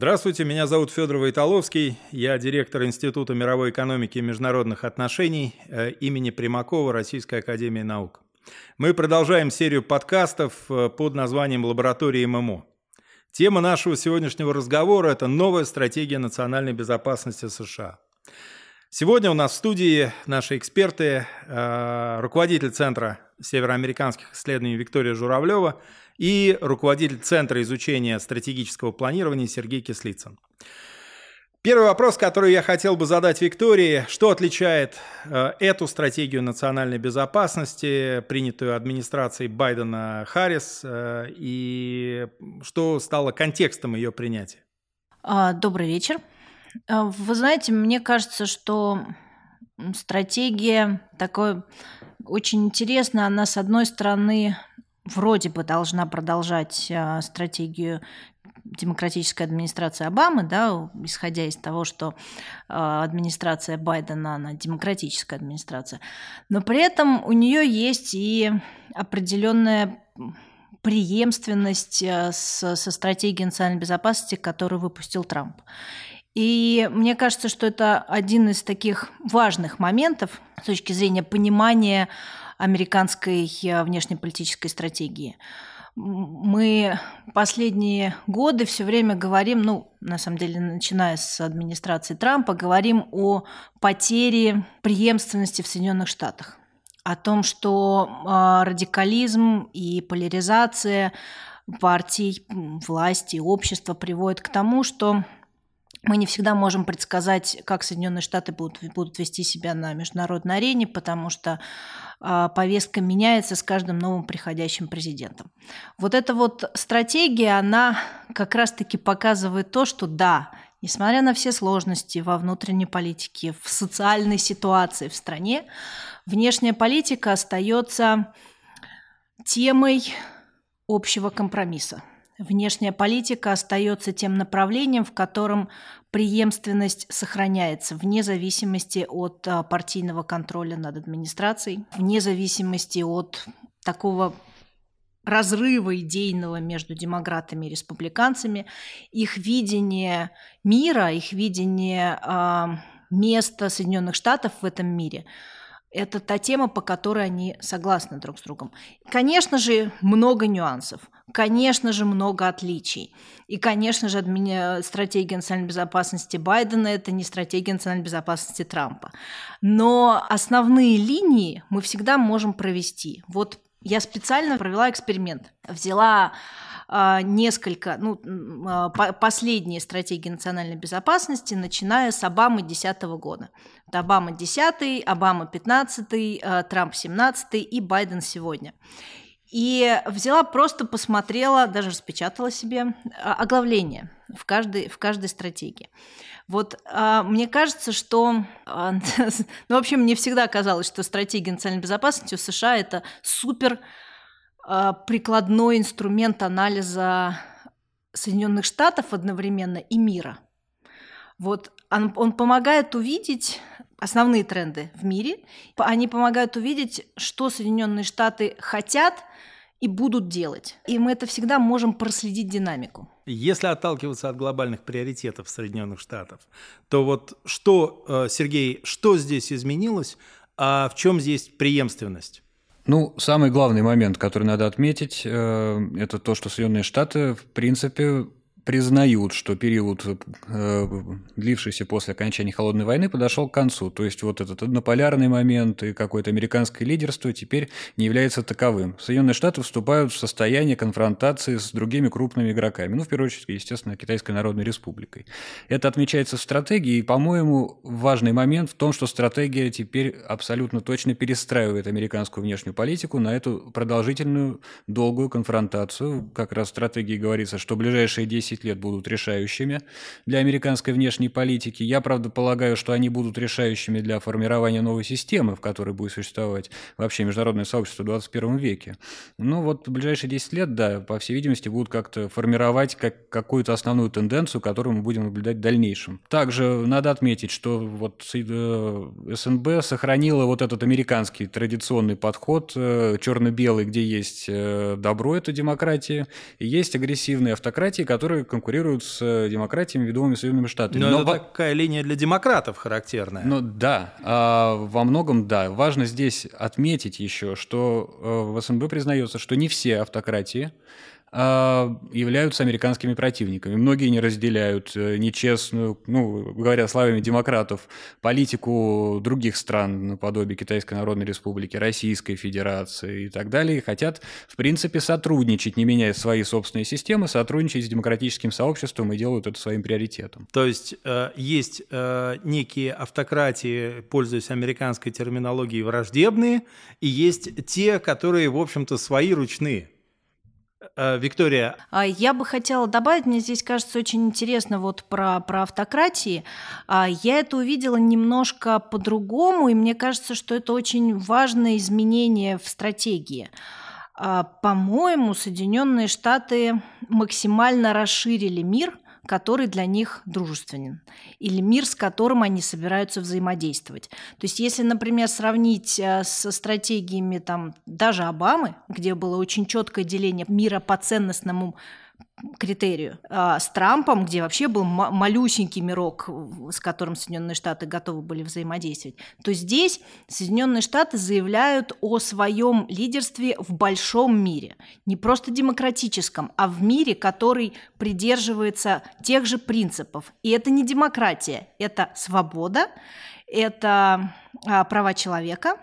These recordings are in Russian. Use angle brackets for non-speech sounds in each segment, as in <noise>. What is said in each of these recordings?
Здравствуйте, меня зовут Федор Войтоловский, я директор Института мировой экономики и международных отношений э, имени Примакова Российской Академии Наук. Мы продолжаем серию подкастов э, под названием «Лаборатория ММО». Тема нашего сегодняшнего разговора – это новая стратегия национальной безопасности США. Сегодня у нас в студии наши эксперты, э, руководитель Центра североамериканских исследований Виктория Журавлева – и руководитель Центра изучения стратегического планирования Сергей Кислицын. Первый вопрос, который я хотел бы задать Виктории, что отличает э, эту стратегию национальной безопасности, принятую администрацией Байдена Харрис, э, и что стало контекстом ее принятия? А, добрый вечер. А, вы знаете, мне кажется, что стратегия такой очень интересная. Она, с одной стороны, вроде бы должна продолжать а, стратегию демократической администрации Обамы, да, исходя из того, что э, администрация Байдена, она демократическая администрация, но при этом у нее есть и определенная преемственность с, со стратегией национальной безопасности, которую выпустил Трамп. И мне кажется, что это один из таких важных моментов с точки зрения понимания американской э, внешнеполитической стратегии. Мы последние годы все время говорим, ну, на самом деле, начиная с администрации Трампа, говорим о потере преемственности в Соединенных Штатах о том, что э, радикализм и поляризация партий, власти, общества приводит к тому, что мы не всегда можем предсказать, как Соединенные Штаты будут, будут вести себя на международной арене, потому что э, повестка меняется с каждым новым приходящим президентом. Вот эта вот стратегия, она как раз-таки показывает то, что да, несмотря на все сложности во внутренней политике, в социальной ситуации в стране, внешняя политика остается темой общего компромисса. Внешняя политика остается тем направлением, в котором преемственность сохраняется вне зависимости от а, партийного контроля над администрацией, вне зависимости от такого разрыва идейного между демократами и республиканцами, их видение мира, их видение э, места Соединенных Штатов в этом мире – это та тема, по которой они согласны друг с другом. Конечно же, много нюансов, конечно же, много отличий. И, конечно же, стратегия национальной безопасности Байдена – это не стратегия национальной безопасности Трампа. Но основные линии мы всегда можем провести. Вот я специально провела эксперимент. Взяла несколько, ну, а, последние стратегии национальной безопасности, начиная с Обамы 2010 года. Это Обама 10, Обама 15, а, Трамп 17 и Байден сегодня. И взяла, просто посмотрела, даже распечатала себе оглавление в каждой, в каждой стратегии. Вот а, мне кажется, что, а, <laughs> ну, вообще, мне всегда казалось, что стратегия национальной безопасности у США это супер а, прикладной инструмент анализа Соединенных Штатов одновременно и мира. Вот он, он помогает увидеть основные тренды в мире, они помогают увидеть, что Соединенные Штаты хотят и будут делать. И мы это всегда можем проследить динамику. Если отталкиваться от глобальных приоритетов Соединенных Штатов, то вот что, э, Сергей, что здесь изменилось, а в чем здесь преемственность? Ну, самый главный момент, который надо отметить, э, это то, что Соединенные Штаты, в принципе, признают, что период, э, длившийся после окончания Холодной войны, подошел к концу. То есть вот этот однополярный момент и какое-то американское лидерство теперь не является таковым. Соединенные Штаты вступают в состояние конфронтации с другими крупными игроками. Ну, в первую очередь, естественно, Китайской Народной Республикой. Это отмечается в стратегии, и, по-моему, важный момент в том, что стратегия теперь абсолютно точно перестраивает американскую внешнюю политику на эту продолжительную, долгую конфронтацию. Как раз в стратегии говорится, что ближайшие 10 10 лет будут решающими для американской внешней политики. Я, правда, полагаю, что они будут решающими для формирования новой системы, в которой будет существовать вообще международное сообщество в 21 веке. Ну вот в ближайшие 10 лет, да, по всей видимости, будут как-то формировать как, какую-то основную тенденцию, которую мы будем наблюдать в дальнейшем. Также надо отметить, что вот э, СНБ сохранила вот этот американский традиционный подход, э, черно-белый, где есть э, добро, это демократия, и есть агрессивные автократии, которые конкурируют с демократиями, ведомыми Соединенными Штатами. Но, Но это во... такая линия для демократов характерная. Ну да, а во многом да. Важно здесь отметить еще, что э, в СНБ признается, что не все автократии являются американскими противниками. Многие не разделяют э, нечестную, ну, говоря словами демократов, политику других стран, наподобие Китайской Народной Республики, Российской Федерации и так далее, и хотят, в принципе, сотрудничать, не меняя свои собственные системы, сотрудничать с демократическим сообществом и делают это своим приоритетом. То есть э, есть э, некие автократии, пользуясь американской терминологией, враждебные, и есть те, которые, в общем-то, свои ручные. Э, Виктория. А, я бы хотела добавить, мне здесь кажется очень интересно вот про, про автократии. А, я это увидела немножко по-другому, и мне кажется, что это очень важное изменение в стратегии. А, по-моему, Соединенные Штаты максимально расширили мир – который для них дружественен, или мир, с которым они собираются взаимодействовать. То есть если, например, сравнить э, со стратегиями там, даже Обамы, где было очень четкое деление мира по ценностному критерию. А с Трампом, где вообще был малюсенький мирок, с которым Соединенные Штаты готовы были взаимодействовать, то здесь Соединенные Штаты заявляют о своем лидерстве в большом мире. Не просто демократическом, а в мире, который придерживается тех же принципов. И это не демократия, это свобода, это а, права человека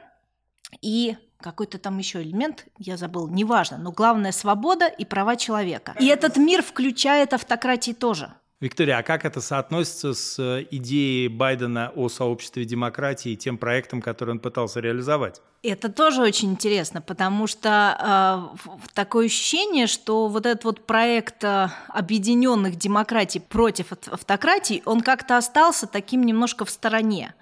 и какой-то там еще элемент, я забыл, неважно, но главное свобода и права человека. И этот мир включает автократии тоже. Виктория, а как это соотносится с э, идеей Байдена о сообществе демократии и тем проектом, который он пытался реализовать? Это тоже очень интересно, потому что э, такое ощущение, что вот этот вот проект э, объединенных демократий против автократий, он как-то остался таким немножко в стороне.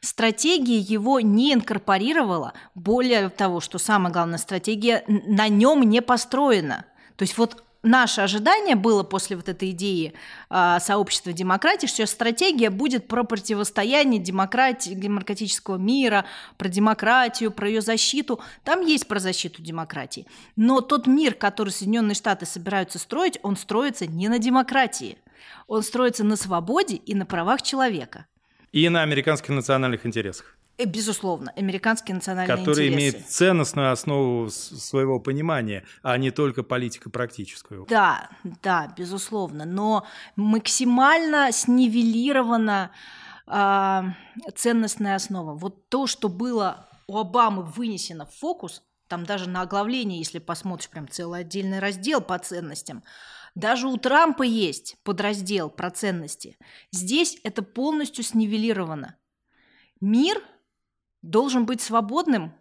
Стратегия его не инкорпорировала, более того, что самое главное, стратегия на нем не построена. То есть вот наше ожидание было после вот этой идеи э, сообщества демократии, что стратегия будет про противостояние демократии, демократического мира, про демократию, про ее защиту. Там есть про защиту демократии. Но тот мир, который Соединенные Штаты собираются строить, он строится не на демократии. Он строится на свободе и на правах человека. И на американских национальных интересах. Э, безусловно, американские национальные который интересы. имеет ценностную основу своего понимания, а не только политико-практическую. Да, да, безусловно. Но максимально снивелирована э, ценностная основа. Вот то, что было у Обамы вынесено в фокус, там даже на оглавление, если посмотришь, прям целый отдельный раздел по ценностям, даже у Трампа есть подраздел про ценности. Здесь это полностью снивелировано. Мир должен быть свободным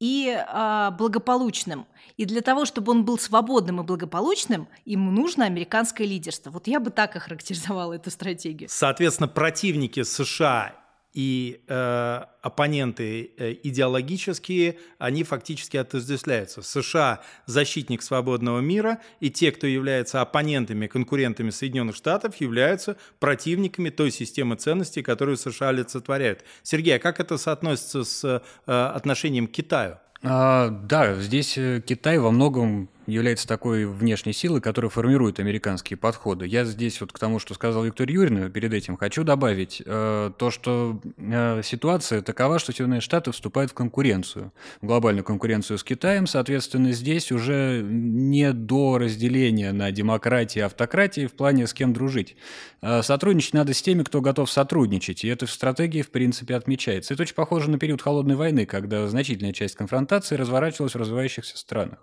и э, благополучным. И для того, чтобы он был свободным и благополучным, ему нужно американское лидерство. Вот я бы так охарактеризовала эту стратегию. Соответственно, противники США и э, оппоненты э, идеологические, они фактически отождествляются. США – защитник свободного мира, и те, кто являются оппонентами, конкурентами Соединенных Штатов, являются противниками той системы ценностей, которую США олицетворяют. Сергей, а как это соотносится с э, отношением к Китаю? А, да, здесь э, Китай во многом является такой внешней силой, которая формирует американские подходы. Я здесь вот к тому, что сказал Виктория Юрьевна перед этим, хочу добавить э, то, что э, ситуация такова, что Соединенные Штаты вступают в конкуренцию, в глобальную конкуренцию с Китаем, соответственно, здесь уже не до разделения на демократии и автократии в плане с кем дружить. Э, сотрудничать надо с теми, кто готов сотрудничать, и это в стратегии, в принципе, отмечается. Это очень похоже на период Холодной войны, когда значительная часть конфронтации разворачивалась в развивающихся странах.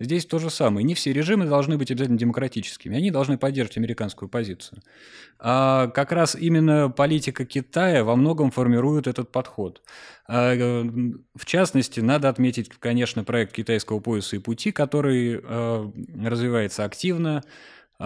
Здесь тоже самое. Не все режимы должны быть обязательно демократическими. Они должны поддерживать американскую позицию. А как раз именно политика Китая во многом формирует этот подход. А, в частности, надо отметить, конечно, проект китайского пояса и пути, который э, развивается активно.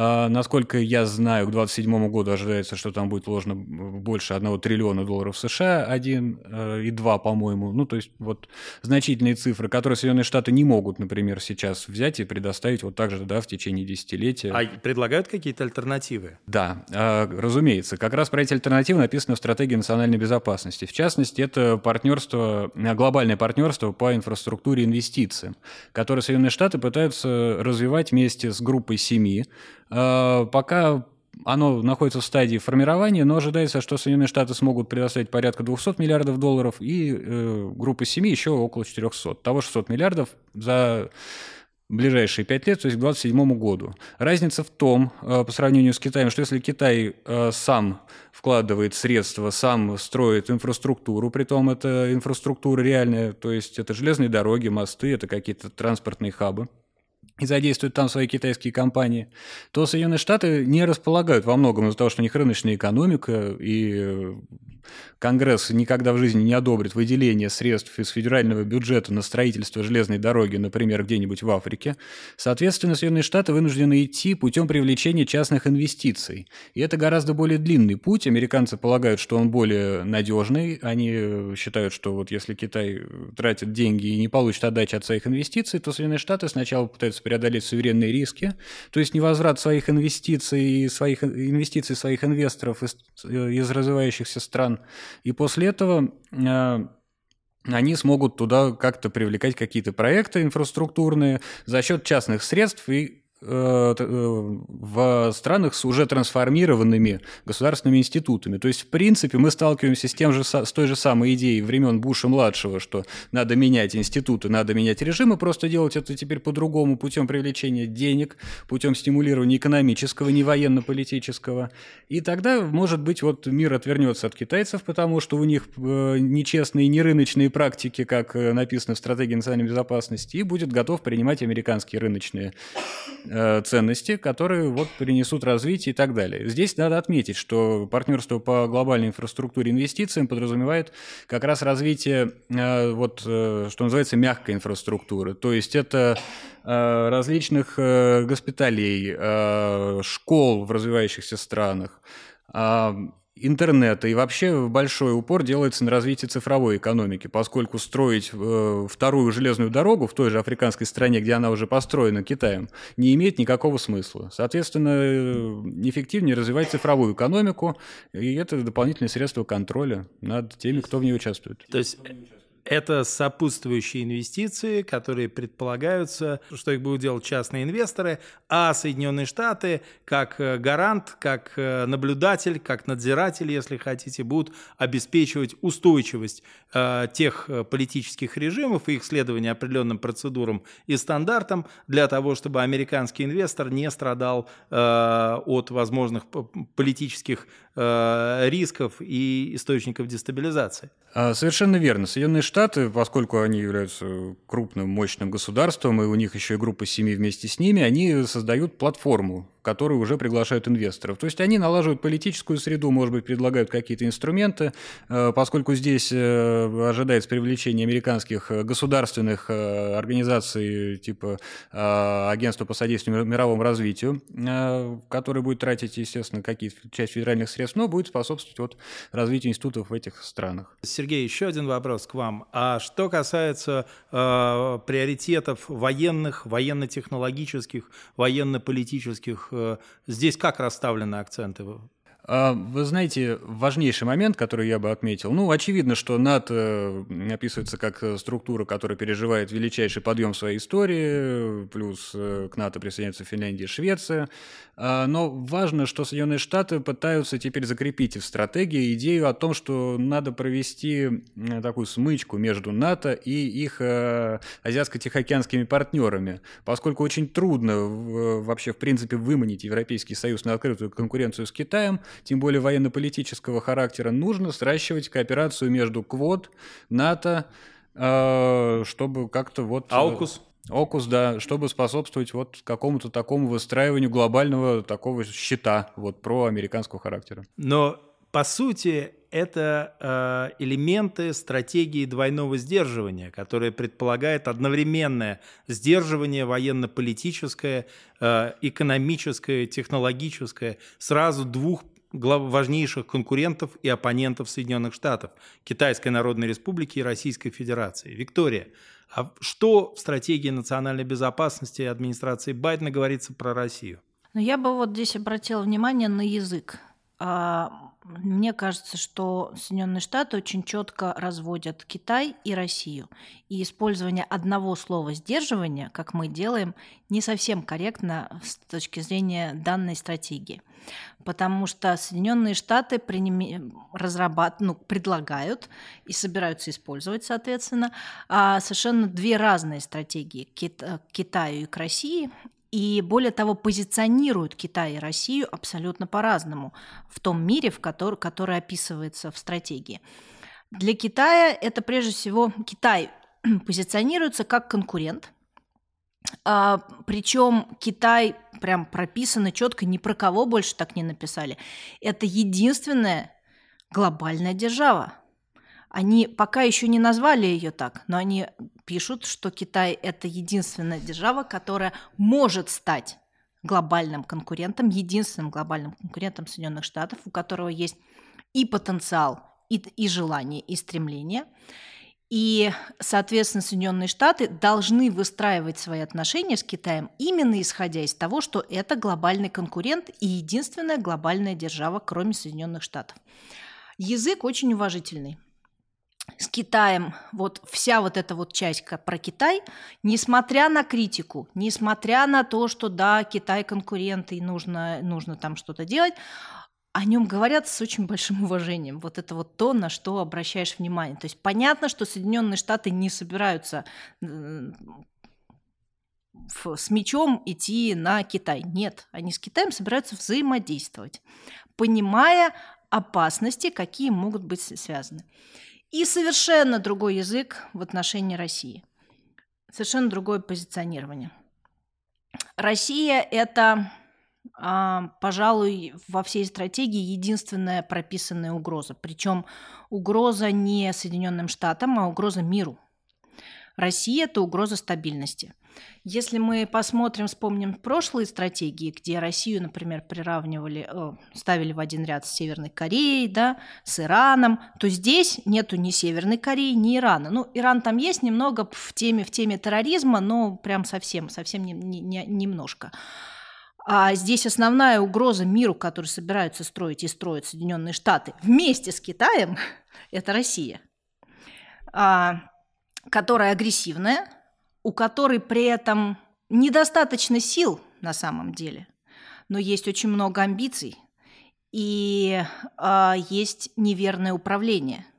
А, насколько я знаю, к 2027 году ожидается, что там будет вложено больше 1 триллиона долларов США, 1 э, и 2, по-моему. Ну, то есть вот значительные цифры, которые Соединенные Штаты не могут, например, сейчас взять и предоставить вот так же да, в течение десятилетия. А предлагают какие-то альтернативы? Да, а, разумеется. Как раз про эти альтернативы написано в стратегии национальной безопасности. В частности, это партнерство, глобальное партнерство по инфраструктуре инвестициям, которое Соединенные Штаты пытаются развивать вместе с группой семи Э, пока оно находится в стадии формирования, но ожидается, что Соединенные Штаты смогут предоставить порядка 200 миллиардов долларов и э, группа семи еще около 400. Того 600 миллиардов за ближайшие пять лет, то есть к 2027 году. Разница в том, э, по сравнению с Китаем, что если Китай э, сам вкладывает средства, сам строит инфраструктуру, при том это инфраструктура реальная, то есть это железные дороги, мосты, это какие-то транспортные хабы, и задействуют там свои китайские компании, то Соединенные Штаты не располагают во многом из-за того, что у них рыночная экономика и Конгресс никогда в жизни не одобрит выделение средств из федерального бюджета на строительство железной дороги, например, где-нибудь в Африке. Соответственно, Соединенные Штаты вынуждены идти путем привлечения частных инвестиций. И это гораздо более длинный путь. Американцы полагают, что он более надежный. Они считают, что вот если Китай тратит деньги и не получит отдачи от своих инвестиций, то Соединенные Штаты сначала пытаются преодолеть суверенные риски, то есть невозврат своих инвестиций, своих инвестиций своих инвесторов из, из развивающихся стран. И после этого э, они смогут туда как-то привлекать какие-то проекты инфраструктурные за счет частных средств и Э, э, в странах с уже трансформированными государственными институтами. То есть, в принципе, мы сталкиваемся с, тем же, с той же самой идеей времен Буша-младшего, что надо менять институты, надо менять режимы, просто делать это теперь по-другому, путем привлечения денег, путем стимулирования экономического, не военно-политического. И тогда, может быть, вот мир отвернется от китайцев, потому что у них э, нечестные, не рыночные практики, как написано в стратегии национальной безопасности, и будет готов принимать американские рыночные Э, ценности, которые вот принесут развитие и так далее. Здесь надо отметить, что партнерство по глобальной инфраструктуре инвестициям подразумевает как раз развитие э, вот, э, что называется мягкой инфраструктуры. То есть это различных госпиталей, школ в развивающихся странах, а, интернета и вообще большой упор делается на развитие цифровой экономики, поскольку строить э, вторую железную дорогу в той же африканской стране, где она уже построена Китаем, не имеет никакого смысла. Соответственно, э, эффективнее развивать цифровую экономику, и это дополнительное средство контроля над теми, кто в ней участвует. То есть это сопутствующие инвестиции, которые предполагаются, что их будут делать частные инвесторы, а Соединенные Штаты как э, гарант, как э, наблюдатель, как надзиратель, если хотите, будут обеспечивать устойчивость э, тех э, политических режимов и их следование определенным процедурам и стандартам для того, чтобы американский инвестор не страдал э, от возможных политических э, рисков и источников дестабилизации. А, совершенно верно. Соединенные Штаты, поскольку они являются крупным, мощным государством, и у них еще и группа семи вместе с ними, они создают платформу которые уже приглашают инвесторов. То есть они налаживают политическую среду, может быть, предлагают какие-то инструменты, э, поскольку здесь э, ожидается привлечение американских э, государственных организаций типа Агентства по содействию мировому развитию, которое будет тратить, естественно, какие-то часть федеральных средств, но будет способствовать вот развитию институтов в этих странах. Сергей, еще один вопрос к вам. А что касается э, приоритетов военных, военно-технологических, военно-политических здесь как расставлены акценты? А, вы знаете, важнейший момент, который я бы отметил, ну, очевидно, что НАТО описывается как структура, которая переживает величайший подъем своей истории, плюс э, к НАТО присоединяются Финляндия и Швеция. А, но важно, что Соединенные Штаты пытаются теперь закрепить в стратегии идею о том, что надо провести такую смычку между НАТО и их э, азиатско-тихоокеанскими партнерами, поскольку очень трудно вообще, в принципе, выманить Европейский Союз на открытую конкуренцию с Китаем, тем более военно-политического характера, нужно сращивать кооперацию между КВОД, НАТО, э, чтобы как-то вот... Э, Аукус? Окус, да, чтобы способствовать вот какому-то такому выстраиванию глобального такого щита вот про американского характера. Но по сути это э, элементы стратегии двойного сдерживания, которая предполагает одновременное сдерживание военно-политическое, э, экономическое, технологическое, сразу двух важнейших конкурентов и оппонентов Соединенных Штатов, Китайской Народной Республики и Российской Федерации. Виктория, а что в стратегии национальной безопасности администрации Байдена говорится про Россию? Ну, я бы вот здесь обратила внимание на язык. А, мне кажется, что Соединенные Штаты очень четко разводят Китай и Россию. И использование одного слова сдерживания, как мы делаем, не совсем корректно с точки зрения данной стратегии. Потому что Соединенные Штаты приним... разрабат... ну, предлагают и собираются использовать, соответственно, а, совершенно две разные стратегии к Китаю и к России и более того, позиционируют Китай и Россию абсолютно по-разному в том мире, в который, который описывается в стратегии. Для Китая это прежде всего Китай <clears throat> позиционируется как конкурент, а, причем Китай прям прописано четко, ни про кого больше так не написали. Это единственная глобальная держава. Они пока еще не назвали ее так, но они пишут, что Китай это единственная держава, которая может стать глобальным конкурентом, единственным глобальным конкурентом Соединенных Штатов, у которого есть и потенциал, и, и желание, и стремление. И, соответственно, Соединенные Штаты должны выстраивать свои отношения с Китаем именно исходя из того, что это глобальный конкурент и единственная глобальная держава, кроме Соединенных Штатов. Язык очень уважительный с Китаем, вот вся вот эта вот часть про Китай, несмотря на критику, несмотря на то, что да, Китай конкурент и нужно, нужно там что-то делать, о нем говорят с очень большим <laughs> уважением. Вот это вот то, на что обращаешь внимание. То есть понятно, что Соединенные Штаты не собираются с мечом идти на Китай. Нет, они с Китаем собираются взаимодействовать, понимая опасности, какие могут быть связаны. И совершенно другой язык в отношении России. Совершенно другое позиционирование. Россия – это, а, пожалуй, во всей стратегии единственная прописанная угроза. Причем угроза не Соединенным Штатам, а угроза миру. Россия – это угроза стабильности – если мы посмотрим, вспомним прошлые стратегии, где Россию, например, приравнивали, э, ставили в один ряд с Северной Кореей, да, с Ираном, то здесь нету ни Северной Кореи, ни Ирана. Ну, Иран там есть немного в теме, в теме терроризма, но прям совсем, совсем не, не, не, немножко. А здесь основная угроза миру, который собираются строить и строят Соединенные Штаты вместе с Китаем, <laughs> это Россия, а, которая агрессивная, у которой при этом недостаточно сил на самом деле, но есть очень много амбиций и э, есть неверное управление –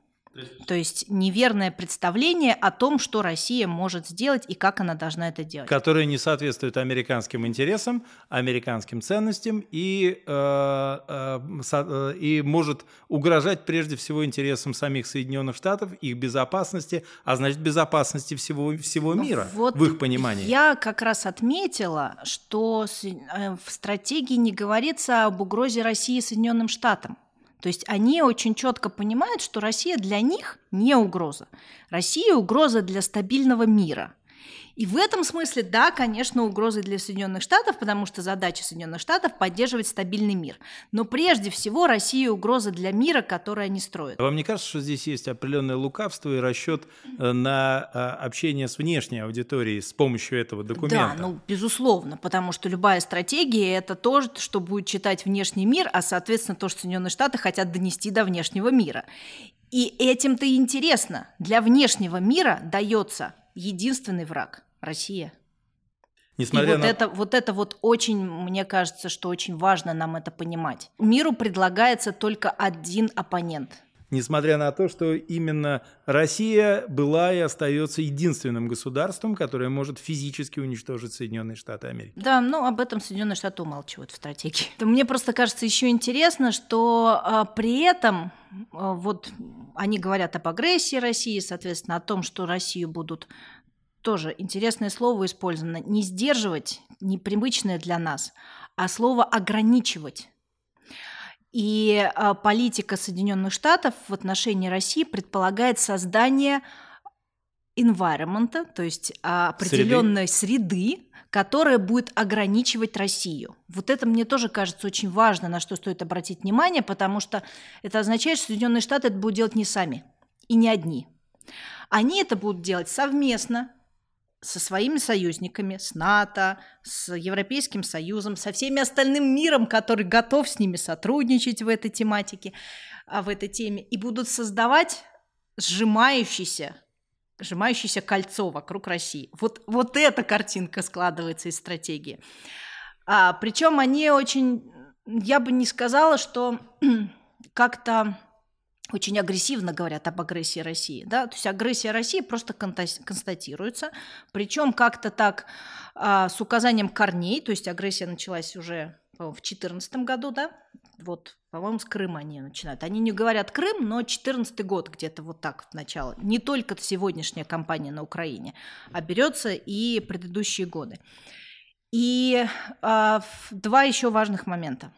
то есть неверное представление о том, что Россия может сделать и как она должна это делать. Которое не соответствует американским интересам, американским ценностям и, э, э, э, и может угрожать прежде всего интересам самих Соединенных Штатов, их безопасности, а значит безопасности всего, всего ну мира вот в их понимании. Я как раз отметила, что э, в стратегии не говорится об угрозе России Соединенным Штатам. То есть они очень четко понимают, что Россия для них не угроза. Россия угроза для стабильного мира. И в этом смысле, да, конечно, угрозы для Соединенных Штатов, потому что задача Соединенных Штатов поддерживать стабильный мир. Но прежде всего Россия угроза для мира, который они строят. Вам не кажется, что здесь есть определенное лукавство и расчет э, на э, общение с внешней аудиторией с помощью этого документа? Да, ну, безусловно, потому что любая стратегия – это то, что будет читать внешний мир, а, соответственно, то, что Соединенные Штаты хотят донести до внешнего мира. И этим-то и интересно. Для внешнего мира дается единственный враг – Россия. Несмотря и вот, на... это, вот это вот очень, мне кажется, что очень важно нам это понимать. Миру предлагается только один оппонент – несмотря на то, что именно Россия была и остается единственным государством, которое может физически уничтожить Соединенные Штаты Америки. Да, ну об этом Соединенные Штаты умалчивают в стратегии. <laughs> Мне просто кажется еще интересно, что а, при этом а, вот они говорят об агрессии России, соответственно, о том, что Россию будут тоже интересное слово использовано, не сдерживать, непривычное для нас, а слово ограничивать. И а, политика Соединенных Штатов в отношении России предполагает создание environment, то есть определенной среды. среды, которая будет ограничивать Россию. Вот это мне тоже кажется очень важно, на что стоит обратить внимание, потому что это означает, что Соединенные Штаты это будут делать не сами и не одни. Они это будут делать совместно со своими союзниками, с НАТО, с Европейским Союзом, со всеми остальным миром, который готов с ними сотрудничать в этой тематике, а, в этой теме, и будут создавать сжимающийся сжимающееся кольцо вокруг России. Вот, вот эта картинка складывается из стратегии. А, причем они очень, я бы не сказала, что <clears throat> как-то очень агрессивно говорят об агрессии России. Да? То есть агрессия России просто констатируется, причем как-то так а, с указанием корней, то есть агрессия началась уже в 2014 году, да, вот, по-моему, с Крыма они начинают. Они не говорят Крым, но 14 год где-то вот так вот начало. Не только сегодняшняя кампания на Украине, а берется и предыдущие годы. И а, два еще важных момента.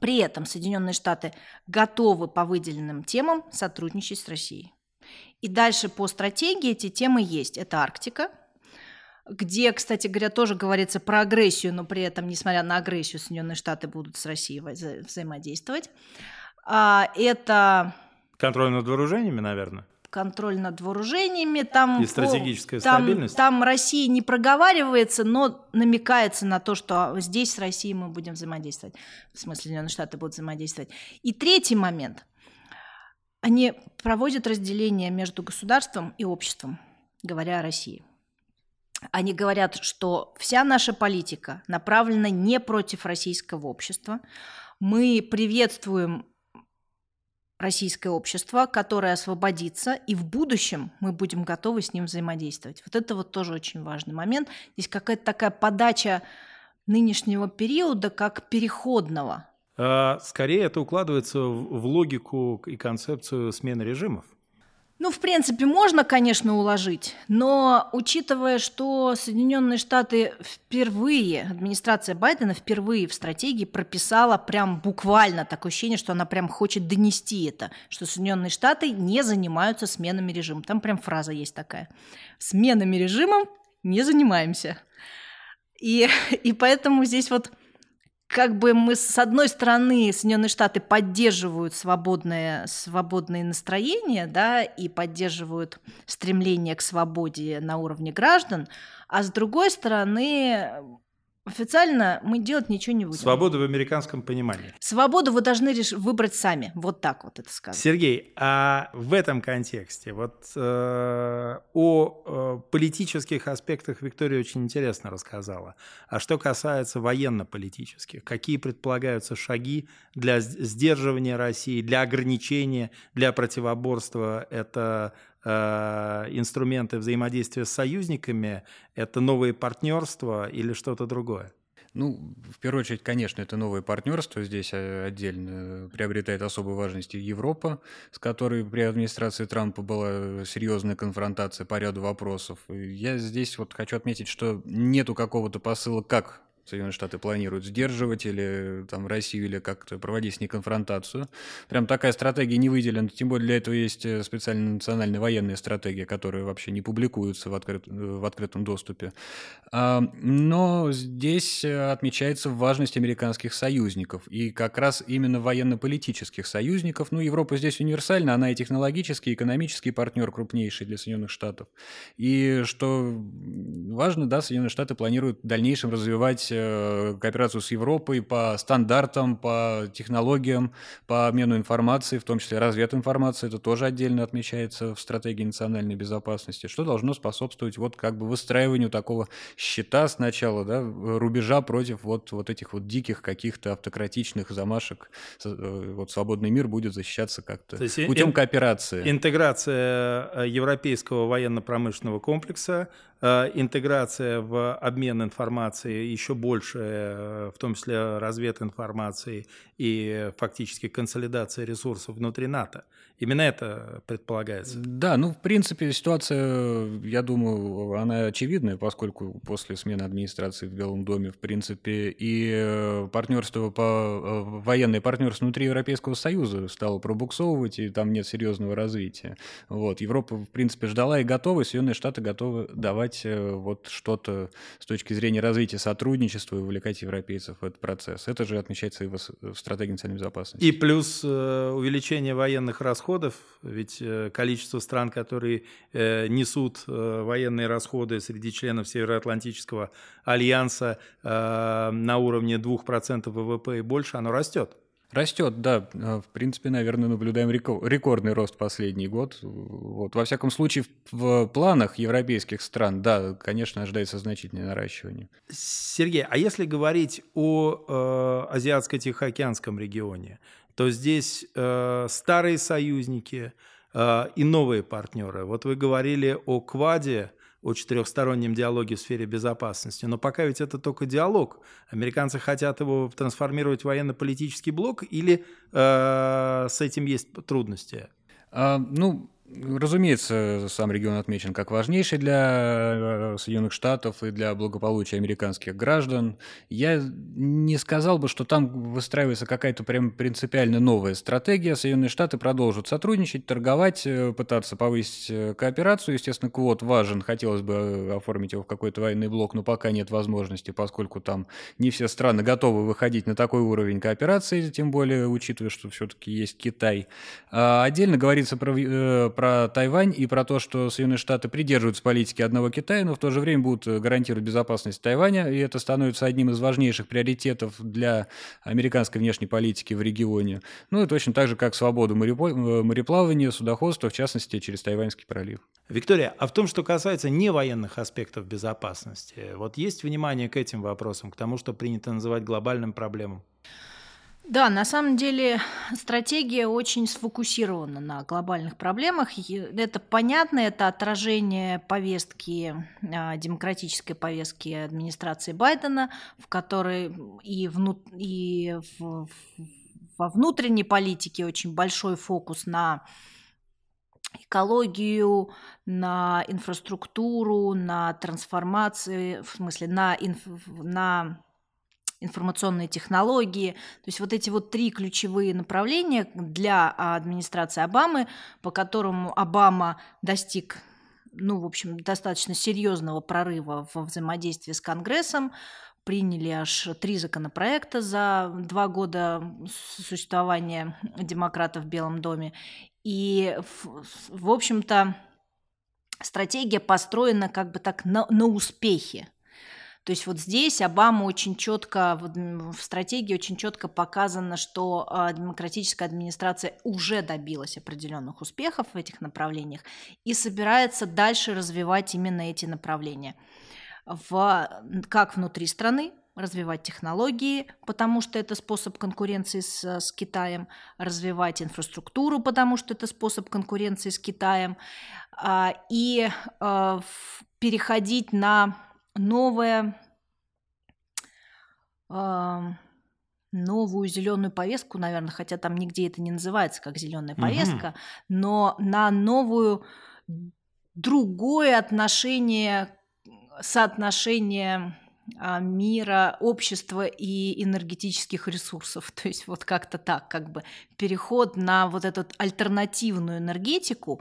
При этом Соединенные Штаты готовы по выделенным темам сотрудничать с Россией. И дальше по стратегии эти темы есть. Это Арктика, где, кстати говоря, тоже говорится про агрессию, но при этом, несмотря на агрессию, Соединенные Штаты будут с Россией вза- взаимодействовать. А, это... Контроль над вооружениями, наверное? Контроль над вооружениями. Там, и стратегическая там, стабильность. Там Россия не проговаривается, но намекается на то, что здесь с Россией мы будем взаимодействовать. В смысле, Соединенные Штаты будут взаимодействовать. И третий момент. Они проводят разделение между государством и обществом, говоря о России. Они говорят, что вся наша политика направлена не против российского общества. Мы приветствуем российское общество, которое освободится, и в будущем мы будем готовы с ним взаимодействовать. Вот это вот тоже очень важный момент. Здесь какая-то такая подача нынешнего периода как переходного. А, скорее это укладывается в логику и концепцию смены режимов. Ну, в принципе, можно, конечно, уложить, но учитывая, что Соединенные Штаты впервые, администрация Байдена впервые в стратегии прописала прям буквально такое ощущение, что она прям хочет донести это, что Соединенные Штаты не занимаются сменами режима. Там прям фраза есть такая. Сменами режимом не занимаемся. И, <laughs> и поэтому здесь вот как бы мы с одной стороны Соединенные Штаты поддерживают свободное, свободное настроение, да, и поддерживают стремление к свободе на уровне граждан, а с другой стороны Официально мы делать ничего не будем. Свободу в американском понимании. Свободу вы должны реш... выбрать сами. Вот так вот это сказано. Сергей, а в этом контексте вот э, о э, политических аспектах Виктория очень интересно рассказала. А что касается военно-политических, какие предполагаются шаги для сдерживания России, для ограничения, для противоборства? Это инструменты взаимодействия с союзниками, это новые партнерства или что-то другое? Ну, в первую очередь, конечно, это новое партнерство. Здесь э, отдельно приобретает особую важность Европа, с которой при администрации Трампа была серьезная конфронтация по ряду вопросов. Я здесь вот хочу отметить, что нету какого-то посыла, как Соединенные Штаты планируют сдерживать или там Россию, или как-то проводить с ней конфронтацию. Прям такая стратегия не выделена, тем более для этого есть э, специальная национальная военная стратегия, которая вообще не публикуется в, открыт, в открытом доступе. А, но здесь э, отмечается важность американских союзников, и как раз именно военно-политических союзников. Ну, Европа здесь универсальна, она и технологический, и экономический партнер крупнейший для Соединенных Штатов. И что важно, да, Соединенные Штаты планируют в дальнейшем развивать кооперацию с Европой по стандартам, по технологиям, по обмену информации, в том числе развединформации. Это тоже отдельно отмечается в стратегии национальной безопасности, что должно способствовать вот как бы выстраиванию такого щита сначала, да, рубежа против вот, вот этих вот диких каких-то автократичных замашек. Э, вот свободный мир будет защищаться как-то путем ин- кооперации. Интеграция э, европейского военно-промышленного комплекса Э, интеграция в обмен информацией еще больше, э, в том числе развединформации и фактически консолидация ресурсов внутри НАТО. Именно это предполагается. Да, ну, в принципе, ситуация, я думаю, она очевидная, поскольку после смены администрации в Белом доме, в принципе, и э, партнерство по военное партнерство внутри Европейского Союза стало пробуксовывать, и там нет серьезного развития. Вот. Европа, в принципе, ждала и готова, и Соединенные Штаты готовы давать вот что-то с точки зрения развития сотрудничества и вовлекать европейцев в этот процесс. Это же отмечается и в стратегии национальной безопасности. И плюс э, увеличение военных расходов, ведь э, количество стран, которые э, несут военные расходы среди членов Североатлантического альянса на уровне 2% ВВП и больше, оно растет. Растет, да. В принципе, наверное, наблюдаем рекордный рост последний год. Вот. Во всяком случае, в планах европейских стран, да, конечно, ожидается значительное наращивание. Сергей, а если говорить о э, Азиатско-Тихоокеанском регионе, то здесь э, старые союзники э, и новые партнеры. Вот вы говорили о Кваде, о четырехстороннем диалоге в сфере безопасности. Но пока ведь это только диалог. Американцы хотят его трансформировать в военно-политический блок или э, с этим есть трудности? А, ну, Разумеется, сам регион отмечен как важнейший для э, Соединенных Штатов и для благополучия американских граждан. Я не сказал бы, что там выстраивается какая-то прям принципиально новая стратегия. Соединенные Штаты продолжат сотрудничать, торговать, э, пытаться повысить э, кооперацию. Естественно, квот важен, хотелось бы оформить его в какой-то военный блок, но пока нет возможности, поскольку там не все страны готовы выходить на такой уровень кооперации, тем более учитывая, что все-таки есть Китай. А отдельно говорится про про Тайвань и про то, что Соединенные Штаты придерживаются политики одного Китая, но в то же время будут гарантировать безопасность Тайваня, и это становится одним из важнейших приоритетов для американской внешней политики в регионе. Ну и точно так же, как свободу мореплавания, судоходства, в частности, через Тайваньский пролив. Виктория, а в том, что касается невоенных аспектов безопасности, вот есть внимание к этим вопросам, к тому, что принято называть глобальным проблемам? Да, на самом деле стратегия очень сфокусирована на глобальных проблемах. Это понятно, это отражение повестки, а, демократической повестки администрации Байдена, в которой и, вну, и в, во внутренней политике очень большой фокус на экологию, на инфраструктуру, на трансформацию, в смысле на, инф, на информационные технологии. То есть вот эти вот три ключевые направления для администрации Обамы, по которым Обама достиг ну, в общем, достаточно серьезного прорыва во взаимодействии с Конгрессом, приняли аж три законопроекта за два года существования демократов в Белом доме. И, в общем-то, стратегия построена как бы так на, на успехе. То есть вот здесь Обама очень четко, в стратегии очень четко показано, что а, демократическая администрация уже добилась определенных успехов в этих направлениях и собирается дальше развивать именно эти направления. В, как внутри страны, развивать технологии, потому что это способ конкуренции с, с Китаем, развивать инфраструктуру, потому что это способ конкуренции с Китаем, а, и а, переходить на новое, новую зеленую повестку, наверное, хотя там нигде это не называется как зеленая повестка, угу. но на новую другое отношение, соотношение а, мира, общества и энергетических ресурсов. <laughs> То есть вот как-то так, как бы переход на вот эту альтернативную энергетику,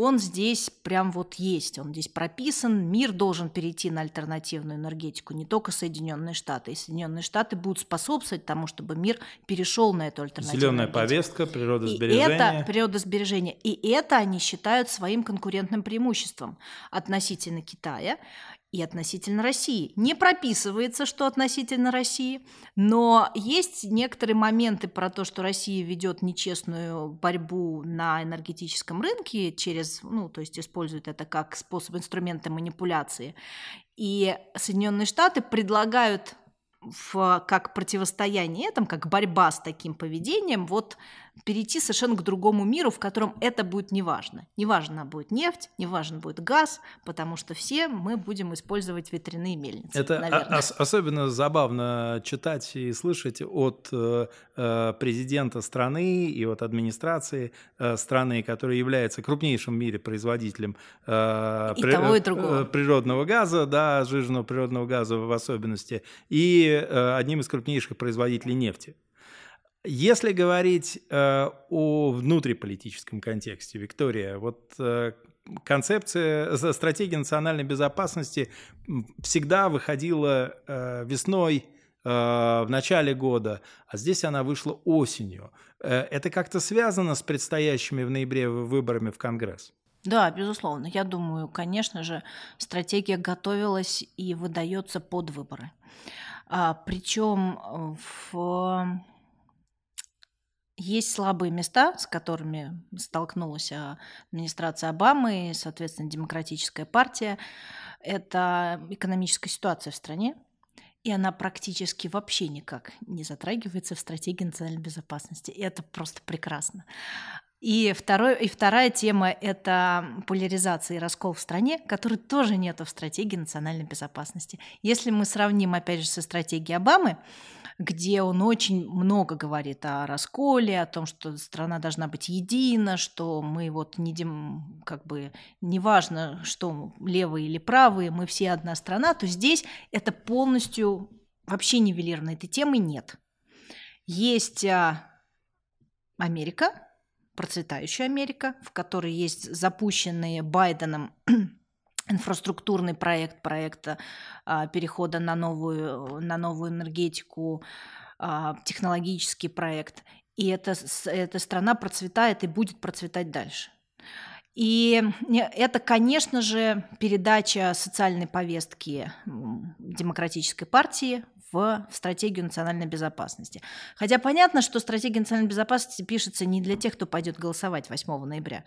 он здесь прям вот есть, он здесь прописан. Мир должен перейти на альтернативную энергетику, не только Соединенные Штаты. И Соединенные Штаты будут способствовать тому, чтобы мир перешел на эту альтернативную Зеленая энергетику. повестка, природосбережение. И это природосбережение. И это они считают своим конкурентным преимуществом относительно Китая и относительно России. Не прописывается, что относительно России, но есть некоторые моменты про то, что Россия ведет нечестную борьбу на энергетическом рынке через, ну, то есть использует это как способ инструмента манипуляции. И Соединенные Штаты предлагают в, как противостояние этому, как борьба с таким поведением, вот перейти совершенно к другому миру, в котором это будет неважно. Неважно будет нефть, неважно будет газ, потому что все мы будем использовать ветряные мельницы. Это ос- особенно забавно читать и слышать от э, э, президента страны и от администрации э, страны, которая является крупнейшим в мире производителем э, и при, того, и э, природного газа, да, сжиженного природного газа в особенности, и э, одним из крупнейших производителей нефти. Если говорить э, о внутриполитическом контексте, Виктория, вот э, концепция, стратегия национальной безопасности всегда выходила э, весной, э, в начале года, а здесь она вышла осенью. Это как-то связано с предстоящими в ноябре выборами в Конгресс? Да, безусловно. Я думаю, конечно же, стратегия готовилась и выдается под выборы. А, причем в есть слабые места, с которыми столкнулась а, администрация Обамы и, соответственно, Демократическая партия. Это экономическая ситуация в стране, и она практически вообще никак не затрагивается в стратегии национальной безопасности. И это просто прекрасно. И, второй, и вторая тема – это поляризация и раскол в стране, который тоже нет в стратегии национальной безопасности. Если мы сравним, опять же, со стратегией Обамы, где он очень много говорит о расколе, о том, что страна должна быть едина, что мы вот не дем, как бы неважно, что левые или правые, мы все одна страна, то здесь это полностью вообще нивелировано, этой темы нет. Есть а, Америка, процветающая Америка, в которой есть запущенные Байденом <clears throat> инфраструктурный проект проекта перехода на новую, на новую энергетику, а, технологический проект. И эта, эта страна процветает и будет процветать дальше. И это, конечно же, передача социальной повестки Демократической партии в, стратегию национальной безопасности. Хотя понятно, что стратегия национальной безопасности пишется не для тех, кто пойдет голосовать 8 ноября.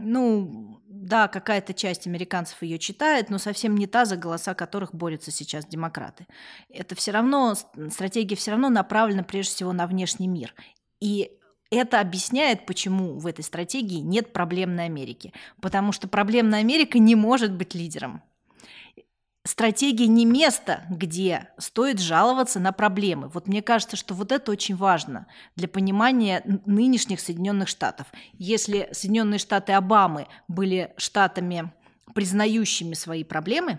Ну, да, какая-то часть американцев ее читает, но совсем не та, за голоса которых борются сейчас демократы. Это все равно, стратегия все равно направлена прежде всего на внешний мир. И это объясняет, почему в этой стратегии нет проблемной Америки. Потому что проблемная Америка не может быть лидером стратегия не место, где стоит жаловаться на проблемы. Вот мне кажется, что вот это очень важно для понимания нынешних Соединенных Штатов. Если Соединенные Штаты Обамы были штатами, признающими свои проблемы,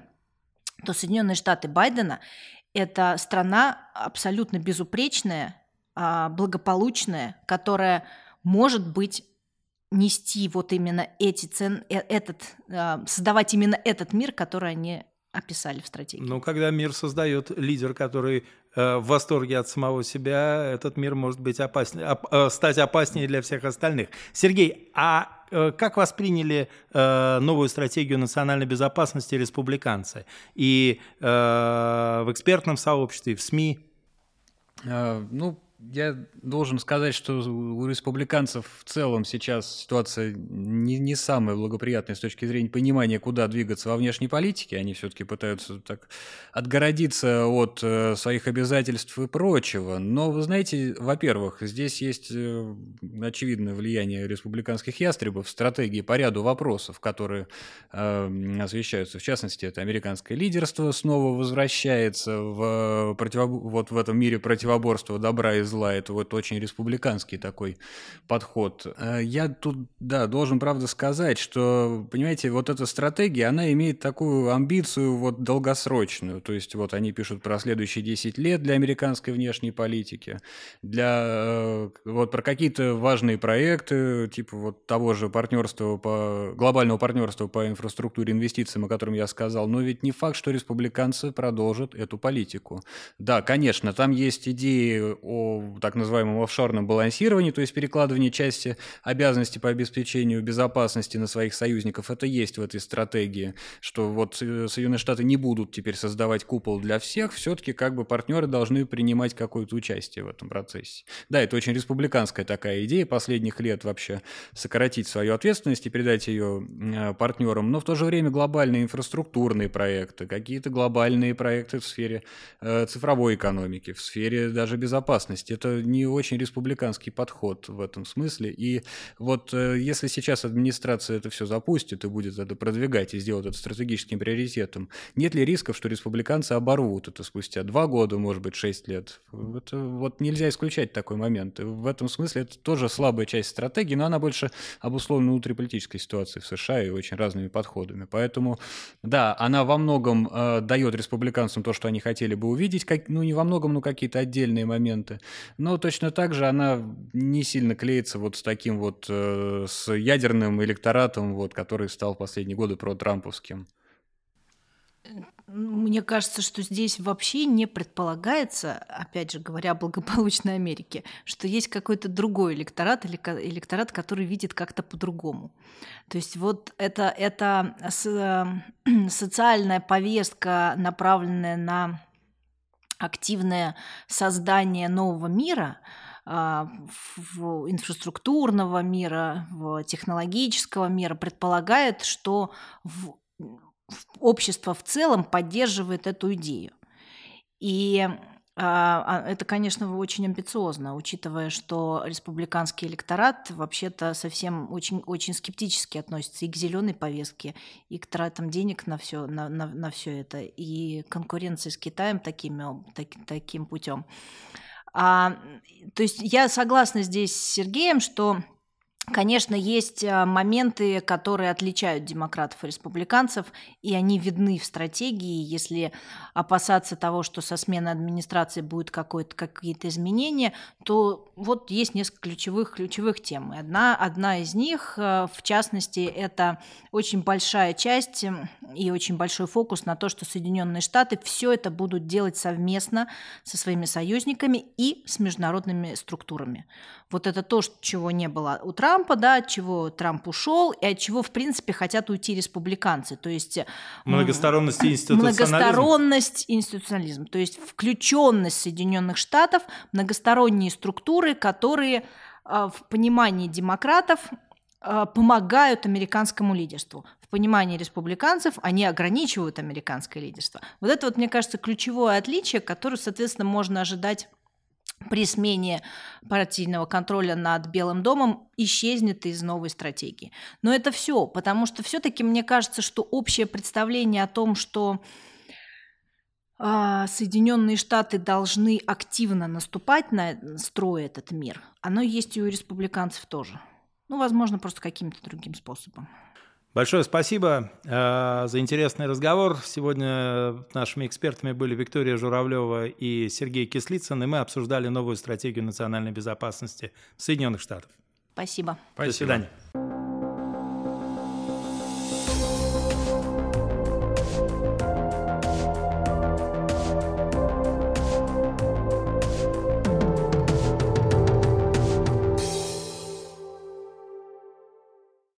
то Соединенные Штаты Байдена – это страна абсолютно безупречная, а, благополучная, которая может быть нести вот именно эти цен, э, этот, а, создавать именно этот мир, который они описали в стратегии. Ну, когда мир создает лидер, который э, в восторге от самого себя, этот мир может быть опаснее, оп, э, стать опаснее для всех остальных. Сергей, а э, как восприняли э, новую стратегию национальной безопасности республиканцы и э, в экспертном сообществе, и в СМИ? А, ну, я должен сказать, что у республиканцев в целом сейчас ситуация не, не самая благоприятная с точки зрения понимания, куда двигаться во внешней политике. Они все-таки пытаются так отгородиться от э, своих обязательств и прочего. Но, вы знаете, во-первых, здесь есть э, очевидное влияние республиканских ястребов в стратегии по ряду вопросов, которые э, освещаются. В частности, это американское лидерство снова возвращается в, противоб... вот в этом мире противоборства добра и зла. Это вот очень республиканский такой подход. Э, я тут, да, должен, правда, сказать, что, понимаете, вот эта стратегия, она имеет такую амбицию вот долгосрочную. То есть вот они пишут про следующие 10 лет для американской внешней политики, для э, вот про какие-то важные проекты, типа вот того же партнерства по глобального партнерства по инфраструктуре инвестициям, о котором я сказал. Но ведь не факт, что республиканцы продолжат эту политику. Да, конечно, там есть идеи о так называемом офшорном балансировании, то есть перекладывании части обязанностей по обеспечению безопасности на своих союзников, это есть в этой стратегии, что вот Соединенные Штаты не будут теперь создавать купол для всех, все-таки как бы партнеры должны принимать какое-то участие в этом процессе. Да, это очень республиканская такая идея последних лет вообще сократить свою ответственность и передать ее э, партнерам, но в то же время глобальные инфраструктурные проекты, какие-то глобальные проекты в сфере э, цифровой экономики, в сфере даже безопасности есть это не очень республиканский подход в этом смысле. И вот э, если сейчас администрация это все запустит и будет это продвигать и сделать это стратегическим приоритетом, нет ли рисков, что республиканцы оборвут это спустя два года, может быть, шесть лет? Это вот нельзя исключать такой момент. И в этом смысле это тоже слабая часть стратегии, но она больше обусловлена внутриполитической ситуацией в США и очень разными подходами. Поэтому, да, она во многом э, дает республиканцам то, что они хотели бы увидеть, как, ну не во многом, но какие-то отдельные моменты. Но точно так же она не сильно клеится вот с таким вот, э, с ядерным электоратом, вот, который стал в последние годы про-трамповским. Мне кажется, что здесь вообще не предполагается, опять же говоря о благополучной Америке, что есть какой-то другой электорат или электорат, который видит как-то по-другому. То есть вот это, это <clears throat> социальная повестка, направленная на активное создание нового мира, а, в инфраструктурного мира, в технологического мира предполагает, что в общество в целом поддерживает эту идею. И это, конечно, очень амбициозно, учитывая, что республиканский электорат вообще-то совсем очень, очень скептически относится и к зеленой повестке, и к тратам денег на все, на, на, на все это, и конкуренции с Китаем такими, так, таким путем. А, то есть я согласна здесь с Сергеем, что Конечно, есть а, моменты, которые отличают демократов и республиканцев, и они видны в стратегии. Если опасаться того, что со смены администрации будет какие-то изменения, то вот есть несколько ключевых, ключевых тем. Одна, одна из них, а, в частности, это очень большая часть и очень большой фокус на то, что Соединенные Штаты все это будут делать совместно со своими союзниками и с международными структурами. Вот это то, чего не было у Трампа, да, от чего Трамп ушел и от чего, в принципе, хотят уйти республиканцы. То есть многосторонность и институционализм. Многосторонность и институционализм. То есть включенность Соединенных Штатов, многосторонние структуры, которые а, в понимании демократов а, помогают американскому лидерству. В понимании республиканцев они ограничивают американское лидерство. Вот это вот, мне кажется, ключевое отличие, которое, соответственно, можно ожидать при смене партийного контроля над Белым домом исчезнет из новой стратегии. Но это все, потому что все-таки мне кажется, что общее представление о том, что э, Соединенные Штаты должны активно наступать на строй этот мир, оно есть и у республиканцев тоже. Ну, возможно, просто каким-то другим способом. Большое спасибо э, за интересный разговор. Сегодня нашими экспертами были Виктория Журавлева и Сергей Кислицын, и мы обсуждали новую стратегию национальной безопасности Соединенных Штатов. Спасибо. До свидания.